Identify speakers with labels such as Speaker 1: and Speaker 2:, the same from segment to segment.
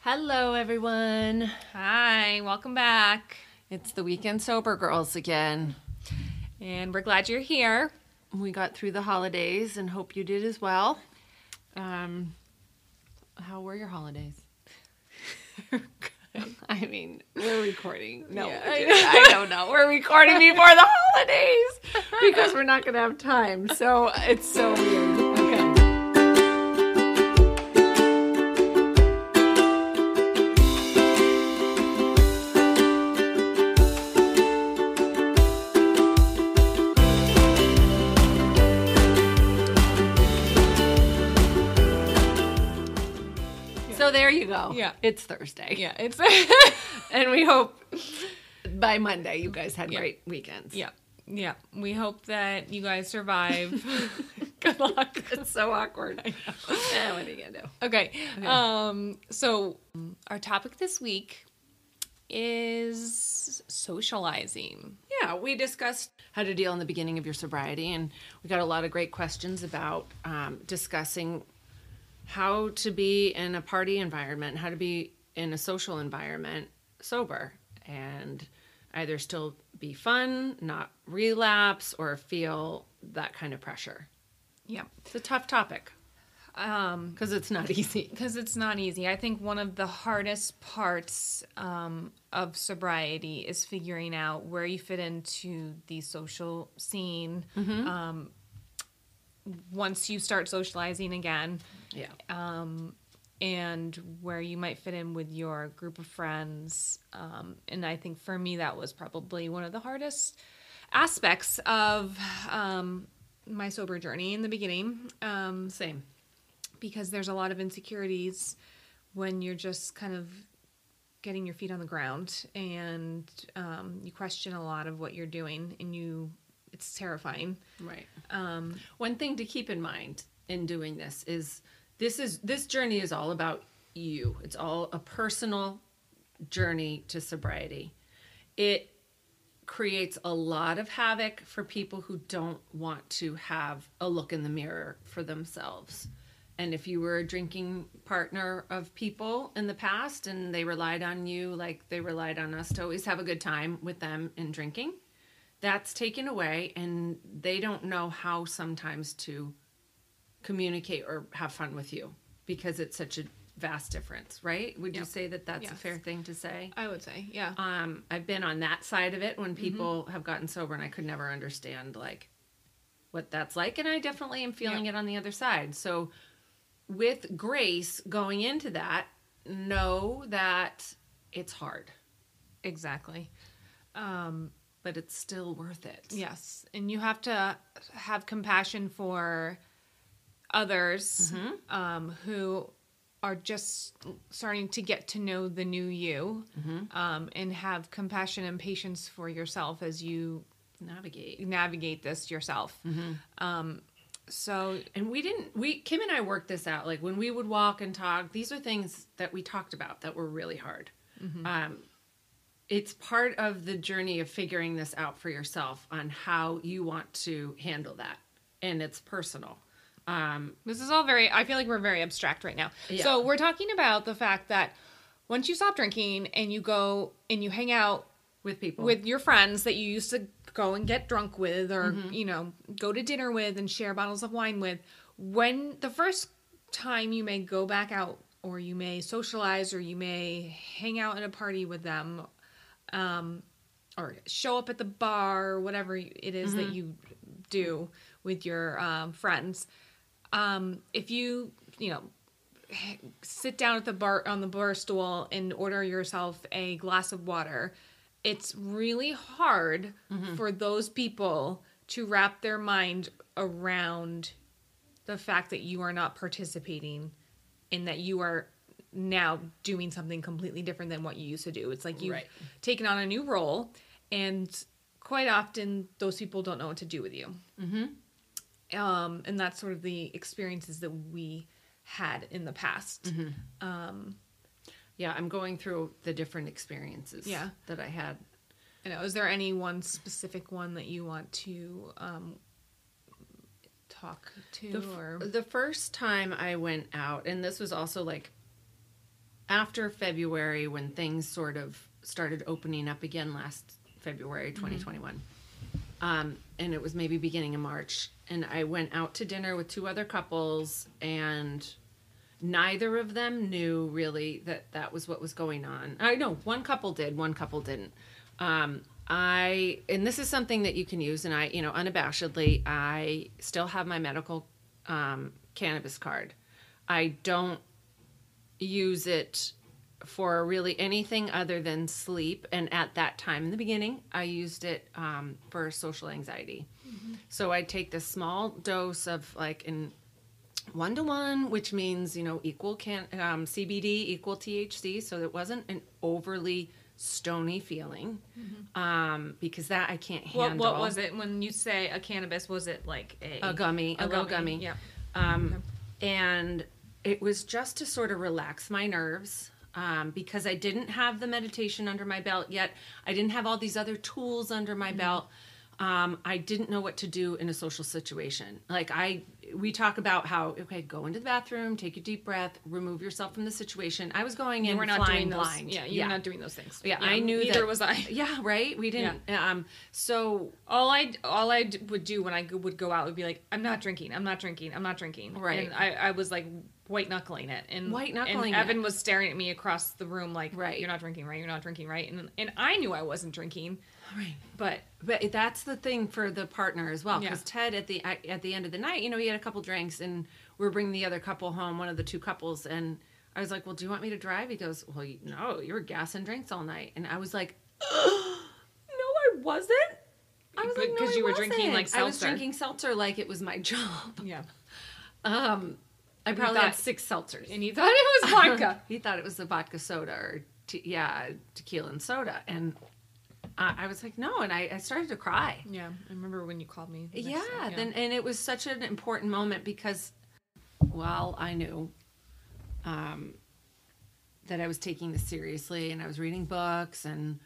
Speaker 1: Hello, everyone.
Speaker 2: Hi, welcome back.
Speaker 1: It's the Weekend Sober Girls again.
Speaker 2: And we're glad you're here.
Speaker 1: We got through the holidays and hope you did as well. Um, how were your holidays? I mean, we're recording. No,
Speaker 2: Yeah,
Speaker 1: I,
Speaker 2: I-
Speaker 1: don't know. We're recording before the holidays because we're not going to have time. So it's so weird. So there you go.
Speaker 2: Yeah.
Speaker 1: It's Thursday.
Speaker 2: Yeah, it's
Speaker 1: And we hope by Monday you guys had
Speaker 2: Yeah.
Speaker 1: great weekends.
Speaker 2: yeah, yeah. We hope that you guys survive. Good luck.
Speaker 1: It's so awkward. Eh, what are you gonna do?
Speaker 2: Okay. Um. So our topic this week is socializing.
Speaker 1: Yeah, we discussed how to deal in the beginning of your sobriety, and we got a lot of great questions about um, discussing how to be in a party environment, how to be in a social environment sober, and either still be fun, not relapse, or feel that kind of pressure.
Speaker 2: Yeah.
Speaker 1: It's a tough topic
Speaker 2: Um.
Speaker 1: because it's not easy.
Speaker 2: because it's not easy. I think one of the hardest parts um, of sobriety is figuring out where you fit into the social scene. Um, once you start socializing again,
Speaker 1: Yeah.
Speaker 2: um, and where you might fit in with your group of friends. Um, and I think for me, that was probably one of the hardest aspects of um, my sober journey in the beginning. Um,
Speaker 1: Same.
Speaker 2: because there's a lot of insecurities when you're just kind of getting your feet on the ground and um, you question a lot of what you're doing and you it's terrifying
Speaker 1: Right.
Speaker 2: um,
Speaker 1: One thing to keep in mind in doing this is this is this journey is all about you. It's all a personal journey to sobriety. It creates a lot of havoc for people who don't want to have a look in the mirror for themselves. And if you were a drinking partner of people in the past and they relied on you like they relied on us to always have a good time with them in drinking, that's taken away and they don't know how sometimes to communicate or have fun with you because it's such a vast difference, right? Would you say that that's a fair thing to say?
Speaker 2: i would say yeah
Speaker 1: Um, I've been on that side of it when people have gotten sober and I could never understand like what that's like and I definitely am feeling
Speaker 2: Yeah.
Speaker 1: it on the other side. So with grace going into that, know that it's hard,
Speaker 2: exactly um,
Speaker 1: but it's still worth it.
Speaker 2: yes and you have to have compassion for others um, who are just starting to get to know the new you um, and have compassion and patience for yourself as you
Speaker 1: Navigate.
Speaker 2: navigate this yourself. Um, so
Speaker 1: And we didn't we Kim and I worked this out. Like when we would walk and talk, these are things that we talked about that were really hard. Um it's part of the journey of figuring this out for yourself on how you want to handle that. And it's personal. Um
Speaker 2: this is all very. I feel like we're very abstract right now.
Speaker 1: Yeah.
Speaker 2: So we're talking about the fact that once you stop drinking and you go and you hang out
Speaker 1: with people.
Speaker 2: with your friends that you used to go and get drunk with or you know go to dinner with and share bottles of wine with when the first time you may go back out or you may socialize or you may hang out at a party with them um, or show up at the bar or whatever it is that you do with your um, friends. Um, if you you know sit down at the bar on the bar stool and order yourself a glass of water it's really hard for those people to wrap their mind around the fact that you are not participating and that you are now doing something completely different than what you used to do. It's like you've
Speaker 1: Right.
Speaker 2: taken on a new role, and quite often those people don't know what to do with you. Mm-hmm. Um, and that's sort of the experiences that we had in the past. Um,
Speaker 1: yeah, I'm going through the different experiences
Speaker 2: Yeah.
Speaker 1: that I had.
Speaker 2: I know. Is there any one specific one that you want to um, talk to,
Speaker 1: The, f-
Speaker 2: or
Speaker 1: the first time I went out, and this was also like after February, when things sort of started opening up again last February 2021, um, and it was maybe beginning of March, and I went out to dinner with two other couples, and neither of them knew really that that was what was going on. I know one couple did, one couple didn't. Um, I and this is something that you can use, and I, you know, unabashedly, I still have my medical um, cannabis card. I don't use it for really anything other than sleep. And at that time in the beginning, I used it um, for social anxiety. So I take this small dose of like in one to one, which means you know equal can um, CBD equal THC, so it wasn't an overly stony feeling um, because that I can't
Speaker 2: What,
Speaker 1: handle.
Speaker 2: what was it when you say a cannabis? Was it like a
Speaker 1: A gummy, a, little gummy.
Speaker 2: Yeah.
Speaker 1: Um, and it was just to sort of relax my nerves um, because I didn't have the meditation under my belt yet. I didn't have all these other tools under my belt. Um, I didn't know what to do in a social situation. Like I, we talk about how okay, go into the bathroom, take a deep breath, remove yourself from the situation. I was going in
Speaker 2: We're not
Speaker 1: flying
Speaker 2: doing those.
Speaker 1: blind.
Speaker 2: Yeah, you're not doing those things.
Speaker 1: Yeah, I knew
Speaker 2: Neither
Speaker 1: that-
Speaker 2: was I.
Speaker 1: Yeah, right. We didn't. Um, so
Speaker 2: All I all I would do when I would go out would be like, I'm not drinking, I'm not drinking, I'm not drinking.
Speaker 1: Right.
Speaker 2: And I, I was like white knuckling it, and
Speaker 1: White knuckling
Speaker 2: Evan
Speaker 1: it.
Speaker 2: was staring at me across the room like,
Speaker 1: Right.
Speaker 2: you're not drinking, right? You're not drinking, right? And and I knew I wasn't drinking,
Speaker 1: right.
Speaker 2: but
Speaker 1: But that's the thing for the partner as well,
Speaker 2: Yeah.
Speaker 1: because Ted at the at the end of the night, you know, he had a couple drinks, and we are bringing the other couple home, one of the two couples, and I was like, "Well, do you want me to drive?" He goes, "Well, you, no, you were gassing drinks all night," and I was like, "No, I wasn't." I was
Speaker 2: But-
Speaker 1: like,
Speaker 2: 'cause
Speaker 1: "No,
Speaker 2: you
Speaker 1: I
Speaker 2: were drinking,
Speaker 1: wasn't."
Speaker 2: like,
Speaker 1: I was drinking seltzer like it was my job.
Speaker 2: yeah.
Speaker 1: Um, I probably had six seltzers.
Speaker 2: And you thought it was vodka.
Speaker 1: he thought it was the vodka soda or te- yeah, tequila and soda, and I, I was like, "No," and I, I started to cry.
Speaker 2: yeah, I remember when you called me. the next
Speaker 1: yeah, then and it was such an important moment because well i knew um, that i was taking this seriously and i was reading books and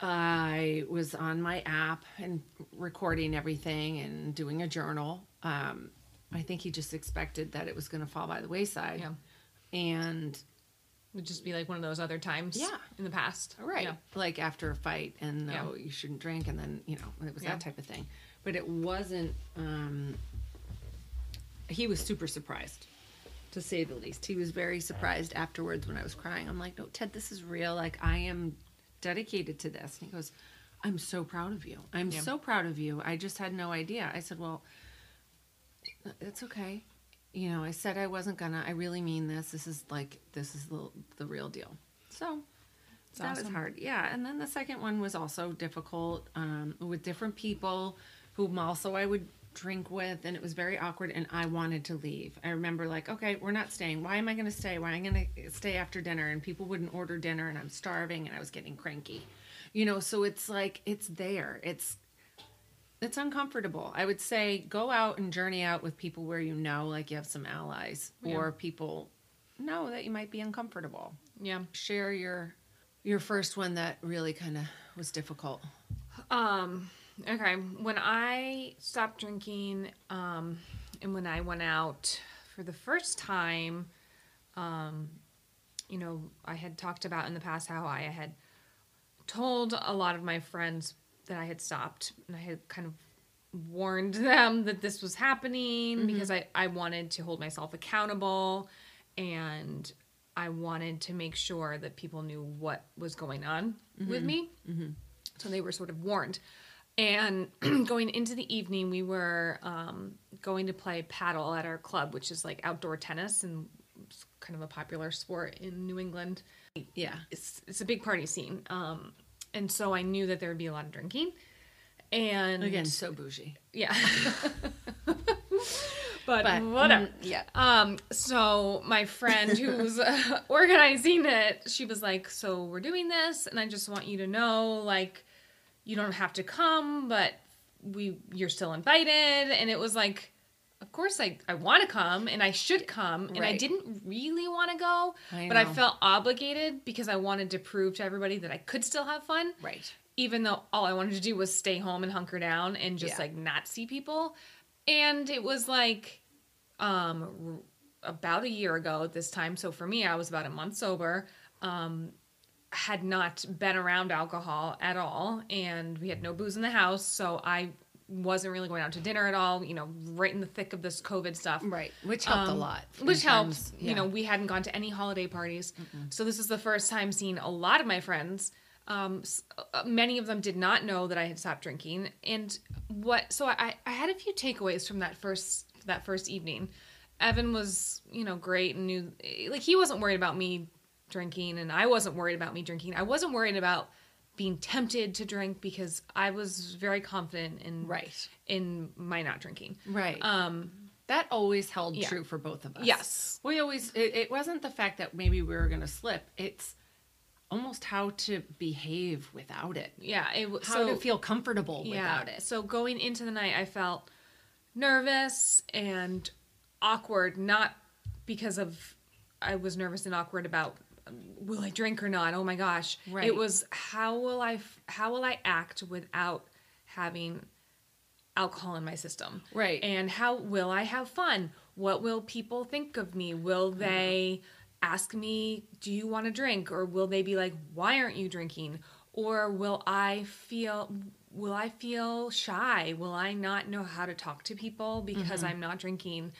Speaker 1: i was on my app and recording everything and doing a journal um, i think he just expected that it was going to fall by the wayside
Speaker 2: Yeah.
Speaker 1: and
Speaker 2: It would just be like one of those other times.
Speaker 1: Yeah.
Speaker 2: In the past.
Speaker 1: Right.
Speaker 2: Yeah.
Speaker 1: Like after a fight and
Speaker 2: Yeah.
Speaker 1: you shouldn't drink and then, you know, it was
Speaker 2: Yeah.
Speaker 1: that type of thing. But it wasn't um he was super surprised to say the least. He was very surprised afterwards when I was crying. I'm like, "No, Ted, this is real. Like I am dedicated to this." And he goes, "I'm so proud of you. I'm
Speaker 2: Yeah.
Speaker 1: so proud of you. I just had no idea." I said, "Well, it's okay." You know, I said I wasn't gonna. I really mean this. This is like this is the the real deal. So that was
Speaker 2: awesome.
Speaker 1: hard. Yeah, and then the second one was also difficult um, with different people, whom also I would drink with, and it was very awkward. And I wanted to leave. I remember like, okay, we're not staying. Why am I going to stay? Why am I going to stay after dinner? And people wouldn't order dinner, and I'm starving, and I was getting cranky. You know, so it's like it's there. It's it's uncomfortable. I would say go out and journey out with people where you know, like you have some allies,
Speaker 2: Yeah.
Speaker 1: or people know that you might be uncomfortable
Speaker 2: Yeah.
Speaker 1: share your your first one that really kind of was difficult.
Speaker 2: Um, okay. When I stopped drinking, um, and when I went out for the first time, um, you know, I had talked about in the past how I had told a lot of my friends that I had stopped, and I had kind of warned them that this was happening because I, I wanted to hold myself accountable and I wanted to make sure that people knew what was going on with me. So they were sort of warned. And going into the evening, we were um, going to play paddle at our club, which is like outdoor tennis and it's kind of a popular sport in New England.
Speaker 1: Yeah.
Speaker 2: It's, it's a big party scene. Um, and so I knew that there would be a lot of drinking. And
Speaker 1: Again, so bougie.
Speaker 2: yeah. but,
Speaker 1: But
Speaker 2: whatever.
Speaker 1: mm, yeah.
Speaker 2: Um, so my friend who's uh, organizing it, she was like, "So we're doing this, and I just want you to know, like, you don't have to come, but we you're still invited." And it was like, of course I I want to come and I should come, and I didn't really want to go,
Speaker 1: I
Speaker 2: but I felt obligated because I wanted to prove to everybody that I could still have fun
Speaker 1: Right.
Speaker 2: even though all I wanted to do was stay home and hunker down and just
Speaker 1: Yeah.
Speaker 2: like not see people. And it was like um about a year ago at this time. So for me, I was about a month sober. Um, had not been around alcohol at all, and we had no booze in the house. So I wasn't really going out to dinner at all. You know, right in the thick of this COVID stuff.
Speaker 1: Right, which helped a
Speaker 2: Um,
Speaker 1: lot.
Speaker 2: Which helped.
Speaker 1: terms-
Speaker 2: You know, we hadn't gone to any holiday parties. So this is the first time seeing a lot of my friends. Um, uh, many of them did not know that I had stopped drinking. And what, so I, I had a few takeaways from that first, that first evening. Evan was, you know, great and knew, like, he wasn't worried about me drinking and I wasn't worried about me drinking. I wasn't worried about being tempted to drink because I was very confident in,
Speaker 1: Right.
Speaker 2: in my not drinking.
Speaker 1: Right.
Speaker 2: Um,
Speaker 1: that always held
Speaker 2: yeah.
Speaker 1: true for both of us.
Speaker 2: Yes.
Speaker 1: We always, it, it wasn't the fact that maybe we were going to slip. It's almost how to behave without it,
Speaker 2: yeah, it was
Speaker 1: how to feel comfortable without it.
Speaker 2: So going into the night, I felt nervous and awkward, not because of I was nervous and awkward about will I drink or not. Oh my gosh,
Speaker 1: Right.
Speaker 2: it was how will I how will I act without having alcohol in my system,
Speaker 1: Right.
Speaker 2: And how will I have fun? What will people think of me? Will mm-hmm. they ask me, "Do you want to drink?" or will they be like, "Why aren't you drinking?" or will I feel will I feel shy? Will I not know how to talk to people because mm-hmm. I'm not drinking?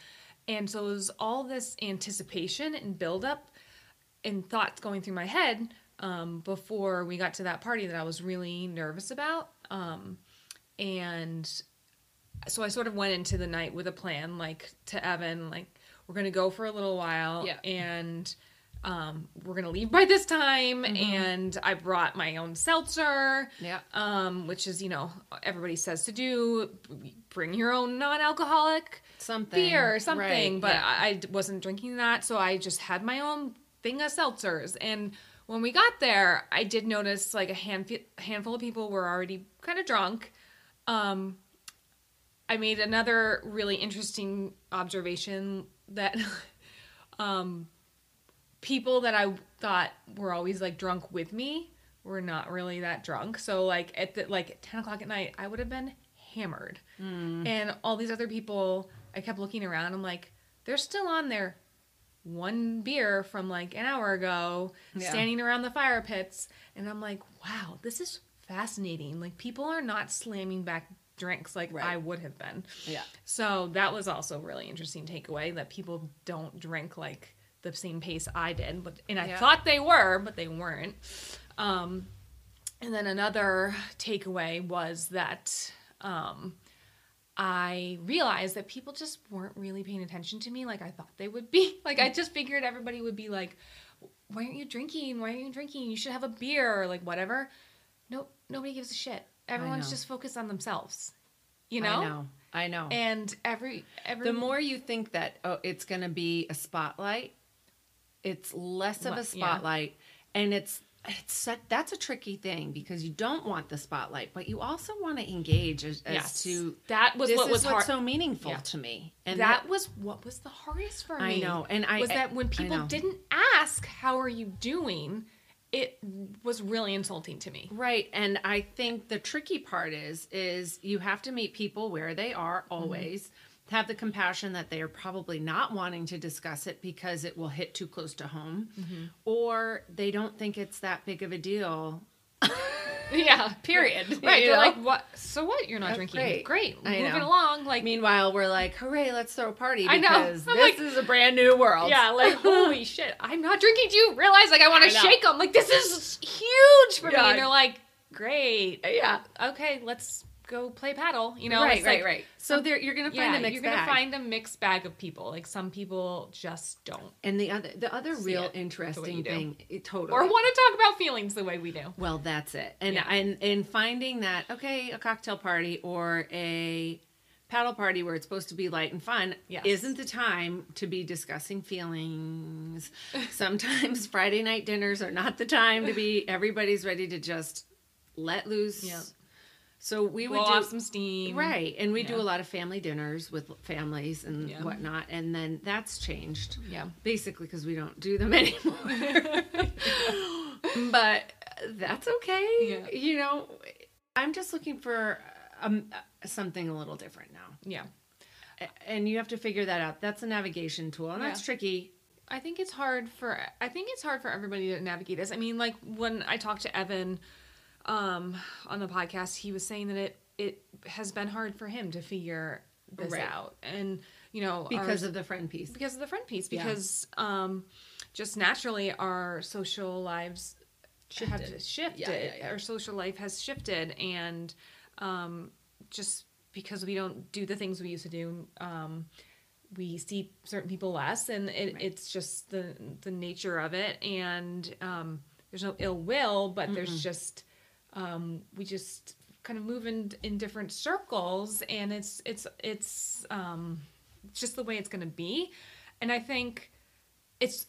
Speaker 2: And so it was all this anticipation and buildup and thoughts going through my head um, before we got to that party that I was really nervous about. Um, and so I sort of went into the night with a plan, like to Evan, like we're gonna go for a little while,
Speaker 1: Yeah.
Speaker 2: and um, we're gonna leave by this time. And I brought my own seltzer,
Speaker 1: Yeah.
Speaker 2: um, which is you know everybody says to do. Bring your own non-alcoholic
Speaker 1: Something.
Speaker 2: beer or something,
Speaker 1: Right,
Speaker 2: but
Speaker 1: yeah.
Speaker 2: I, I wasn't drinking that, so I just had my own thing of seltzers. And when we got there, I did notice like a hand, handful of people were already kind of drunk. Um, I made another really interesting observation that um, people that I thought were always like drunk with me were not really that drunk. So like at the like ten o'clock at night, I would have been hammered, and all these other people. I kept looking around. I'm like, they're still on their one beer from like an hour ago,
Speaker 1: Yeah.
Speaker 2: standing around the fire pits, and I'm like, wow, this is fascinating. Like people are not slamming back drinks like
Speaker 1: Right.
Speaker 2: I would have been.
Speaker 1: Yeah.
Speaker 2: So that was also really interesting takeaway that people don't drink like the same pace I did, but and I
Speaker 1: Yeah.
Speaker 2: thought they were, but they weren't. Um, and then another takeaway was that um, I realized that people just weren't really paying attention to me like I thought they would be. Like I just figured everybody would be like, "Why aren't you drinking? Why aren't you drinking? You should have a beer or like whatever." Nope, nobody gives a shit. Everyone's just focused on themselves. You know?
Speaker 1: I know. I know.
Speaker 2: And every every
Speaker 1: the more you think that oh it's going to be a spotlight it's less of a
Speaker 2: yeah.
Speaker 1: spotlight and it's it's such, that's a tricky thing because you don't want the spotlight but you also want to engage as, as
Speaker 2: Yes.
Speaker 1: to
Speaker 2: that was what was hard.
Speaker 1: so meaningful
Speaker 2: Yeah.
Speaker 1: to me and
Speaker 2: that was what was the hardest for me.
Speaker 1: I know, and I-
Speaker 2: was that when people didn't ask how are you doing, it was really insulting to me.
Speaker 1: Right. And I think the tricky part is is you have to meet people where they are mm-hmm. always. Have the compassion that they are probably not wanting to discuss it because it will hit too close to home, mm-hmm. or they don't think it's that big of a deal.
Speaker 2: Yeah.
Speaker 1: Period.
Speaker 2: Right.
Speaker 1: You
Speaker 2: They're
Speaker 1: know?
Speaker 2: like, what? So what? You're not
Speaker 1: That's
Speaker 2: drinking.
Speaker 1: great.
Speaker 2: Great.
Speaker 1: I
Speaker 2: Moving
Speaker 1: know.
Speaker 2: along. Like,
Speaker 1: Meanwhile, we're like, "Hooray! Let's throw a party
Speaker 2: I know.
Speaker 1: because
Speaker 2: I'm
Speaker 1: this
Speaker 2: like-
Speaker 1: is a brand new world."
Speaker 2: yeah, like, holy shit. I'm not drinking. Do you realize, like, I want to shake them? Like, this is huge for
Speaker 1: Yeah.
Speaker 2: me. And they're like, great.
Speaker 1: yeah.
Speaker 2: Okay, let's go play paddle. You know?
Speaker 1: right,
Speaker 2: It's
Speaker 1: right,
Speaker 2: like-
Speaker 1: right. So there, you're gonna find
Speaker 2: Yeah,
Speaker 1: a mixed
Speaker 2: you're gonna
Speaker 1: bag.
Speaker 2: find a mixed bag of people. Like some people just don't,
Speaker 1: and the other, the other real
Speaker 2: it
Speaker 1: interesting thing, it, totally,
Speaker 2: or want to talk about feelings the way we do.
Speaker 1: Well, that's it. And
Speaker 2: Yeah.
Speaker 1: and and finding that okay, a cocktail party or a paddle party where it's supposed to be light and fun
Speaker 2: Yes.
Speaker 1: isn't the time to be discussing feelings. Sometimes Friday night dinners are not the time to be everybody's ready to just let loose.
Speaker 2: Yeah.
Speaker 1: So we would
Speaker 2: Blow
Speaker 1: do
Speaker 2: some steam.
Speaker 1: right, and we do a lot of family dinners with families and
Speaker 2: Yeah.
Speaker 1: whatnot, and then that's changed
Speaker 2: Yeah.
Speaker 1: basically because we don't do them anymore. but that's okay.
Speaker 2: Yeah.
Speaker 1: You know, I'm just looking for um, something a little different now.
Speaker 2: Yeah.
Speaker 1: And you have to figure that out. That's a navigation tool, and that's tricky.
Speaker 2: I think it's hard for I think it's hard for everybody to navigate this. I mean, like when I talked to Evan um, on the podcast, he was saying that it it has been hard for him to figure this
Speaker 1: Right.
Speaker 2: out, and you know
Speaker 1: Because
Speaker 2: our-
Speaker 1: of the friend piece.
Speaker 2: because of the friend piece,
Speaker 1: Yeah.
Speaker 2: because um, just naturally our social lives have
Speaker 1: Shifted.
Speaker 2: shifted.
Speaker 1: Yeah, yeah, yeah.
Speaker 2: Our social life has shifted, and um, just because we don't do the things we used to do, um, we see certain people less, and it,
Speaker 1: Right.
Speaker 2: it's just the the nature of it. And um, there's no ill will, but there's just um, we just kind of move in in different circles, and it's it's it's um, just the way it's going to be. And I think it's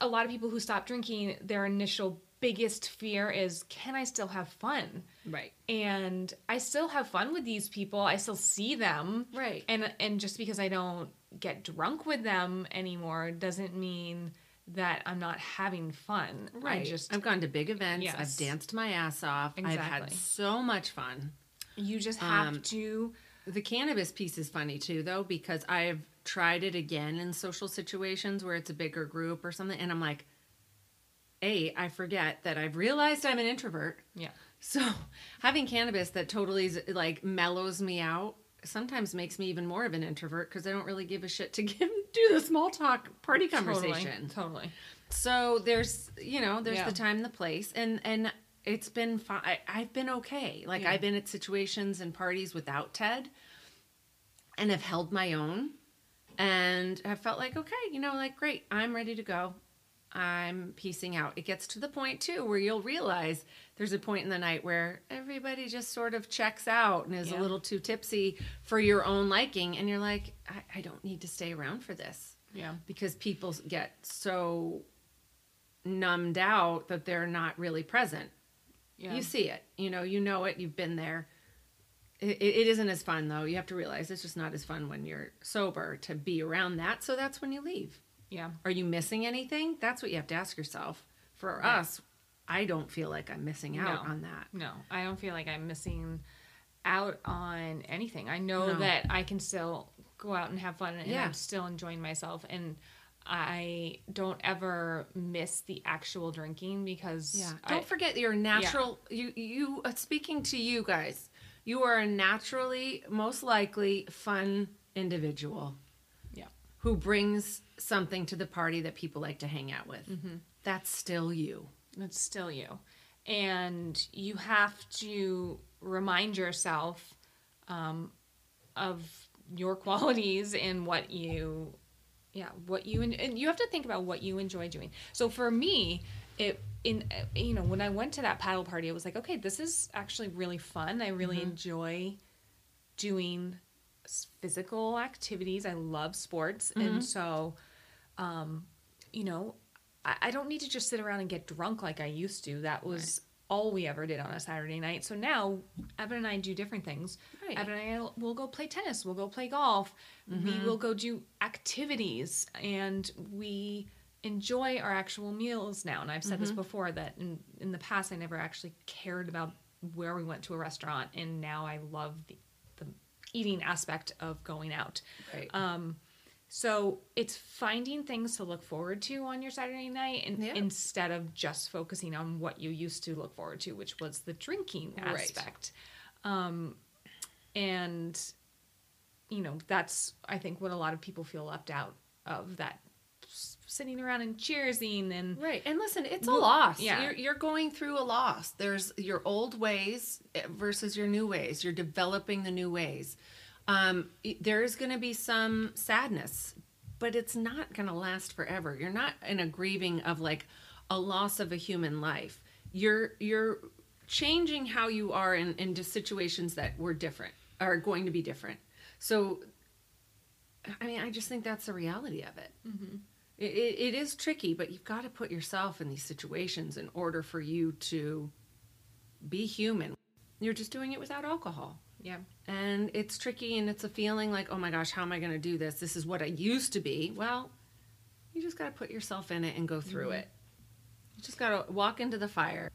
Speaker 2: a lot of people who stop drinking. Their initial biggest fear is, can I still have fun?
Speaker 1: Right.
Speaker 2: and I still have fun with these people. I still see them.
Speaker 1: Right.
Speaker 2: And and just because I don't get drunk with them anymore doesn't mean that I'm not having fun.
Speaker 1: Right.
Speaker 2: I just
Speaker 1: I've gone to big events.
Speaker 2: Yes.
Speaker 1: I've danced my ass off. Exactly. I've had so much fun.
Speaker 2: you just have
Speaker 1: Um,
Speaker 2: to
Speaker 1: The cannabis piece is funny too, though, because I've tried it again in social situations where it's a bigger group or something, and I'm like, A, I forget that I've realized I'm an introvert.
Speaker 2: yeah.
Speaker 1: So having cannabis that totally is, like mellows me out sometimes makes me even more of an introvert because I don't really give a shit to give, do the small talk party conversation.
Speaker 2: Totally. totally.
Speaker 1: So there's, you know, there's
Speaker 2: Yeah.
Speaker 1: the time and the place, and and it's been fine. I've been okay. Like
Speaker 2: Yeah.
Speaker 1: I've been at situations and parties without Ted, and have held my own, and have felt like okay, you know, like great, I'm ready to go. I'm piecing out. It gets to the point too where you'll realize there's a point in the night where everybody just sort of checks out and is
Speaker 2: Yeah.
Speaker 1: a little too tipsy for your own liking, and you're like, I, I don't need to stay around for this
Speaker 2: Yeah.
Speaker 1: because people get so numbed out that they're not really present.
Speaker 2: Yeah.
Speaker 1: You see it, you know, you know it, you've been there. It, it isn't as fun though. You have to realize it's just not as fun when you're sober to be around that. So that's when you leave.
Speaker 2: Yeah.
Speaker 1: Are you missing anything? That's what you have to ask yourself. For
Speaker 2: Right.
Speaker 1: us, I don't feel like I'm missing out
Speaker 2: No.
Speaker 1: on that.
Speaker 2: No, I don't feel like I'm missing out on anything. I know
Speaker 1: No.
Speaker 2: that I can still go out and have fun and
Speaker 1: Yeah.
Speaker 2: I'm still enjoying myself and I don't ever miss the actual drinking because
Speaker 1: Yeah.
Speaker 2: I,
Speaker 1: Don't forget your natural you you uh, speaking to you guys. You are a naturally most likely fun individual.
Speaker 2: Yeah.
Speaker 1: Who brings something to the party that people like to hang out with.
Speaker 2: Mm-hmm.
Speaker 1: That's still you.
Speaker 2: it's still you. And you have to remind yourself um, of your qualities and what you yeah what you en- and you have to think about what you enjoy doing so for me it in you know when i went to that paddle party it was like okay this is actually really fun i really enjoy doing physical activities i love sports and so um you know I, I don't need to just sit around and get drunk like i used to. That was all we ever did on a saturday night. So now evan and i do different things.
Speaker 1: Right.
Speaker 2: evan and i will go play tennis. We'll go play golf. We will go do activities. And we enjoy our actual meals now. And i've said this before that in, in the past i never actually cared about where we went to a restaurant. And now i love the, the eating aspect of going out.
Speaker 1: Right.
Speaker 2: um, so it's finding things to look forward to on your Saturday night, and
Speaker 1: Yeah.
Speaker 2: instead of just focusing on what you used to look forward to, which was the drinking
Speaker 1: Right.
Speaker 2: aspect. Um, and you know that's I think what a lot of people feel left out of that sitting around and cheersing and
Speaker 1: Right. And listen, it's a loss.
Speaker 2: yeah.
Speaker 1: You're, you're going through a loss. There's your old ways eh, versus your new ways. You're developing the new ways. Um, there's going to be some sadness, but it's not going to last forever. You're not in a grieving of like a loss of a human life. You're you're changing how you are in into situations that were different are going to be different. So I mean, I just think that's the reality of it. It, it, it is tricky, but you've got to put yourself in these situations in order for you to be human. You're just doing it without alcohol.
Speaker 2: Yeah
Speaker 1: And it's tricky and it's a feeling like, oh my gosh, how am I going to do this? This is what I used to be. Well, you just got to put yourself in it and go through it. You just got to walk into the fire.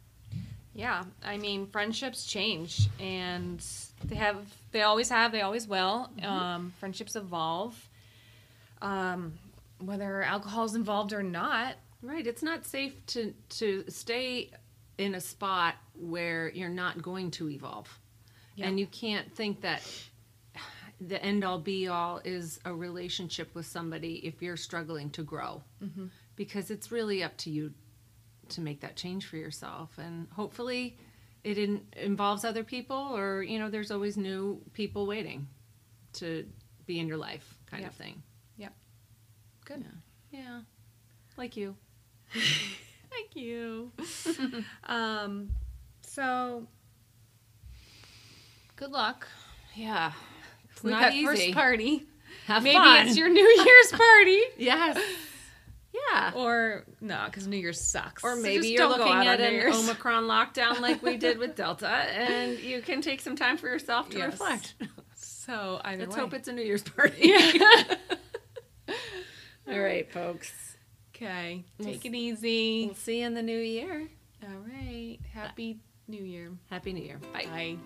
Speaker 2: Yeah, I mean, friendships change, and they have, they always have, they always will. Um, friendships evolve, um, whether alcohol's involved or not.
Speaker 1: Right. It's not safe to to stay in a spot where you're not going to evolve.
Speaker 2: Yeah.
Speaker 1: And you can't think that the end all be all is a relationship with somebody if you're struggling to grow. Because it's really up to you to make that change for yourself and hopefully it in, involves other people or you know there's always new people waiting to be in your life kind
Speaker 2: Yep.
Speaker 1: of thing.
Speaker 2: Yep. Good.
Speaker 1: Yeah. Yeah. Like you.
Speaker 2: Thank you. um, so good luck
Speaker 1: Yeah. It's
Speaker 2: with
Speaker 1: not easy.
Speaker 2: first party.
Speaker 1: Have
Speaker 2: Maybe
Speaker 1: fun.
Speaker 2: it's your New Year's party.
Speaker 1: yes. Yeah.
Speaker 2: Or no, because New Year's sucks.
Speaker 1: Or maybe
Speaker 2: just
Speaker 1: you're looking at an
Speaker 2: Year's.
Speaker 1: Omicron lockdown like we did with Delta, and you can take some time for yourself to
Speaker 2: Yes.
Speaker 1: reflect.
Speaker 2: So either
Speaker 1: Let's
Speaker 2: way.
Speaker 1: hope it's a New Year's party. All right, folks.
Speaker 2: okay.
Speaker 1: We'll
Speaker 2: Take it easy.
Speaker 1: We'll see you in the new year.
Speaker 2: All right. Happy New Year.
Speaker 1: Happy New Year. Bye.
Speaker 2: Bye.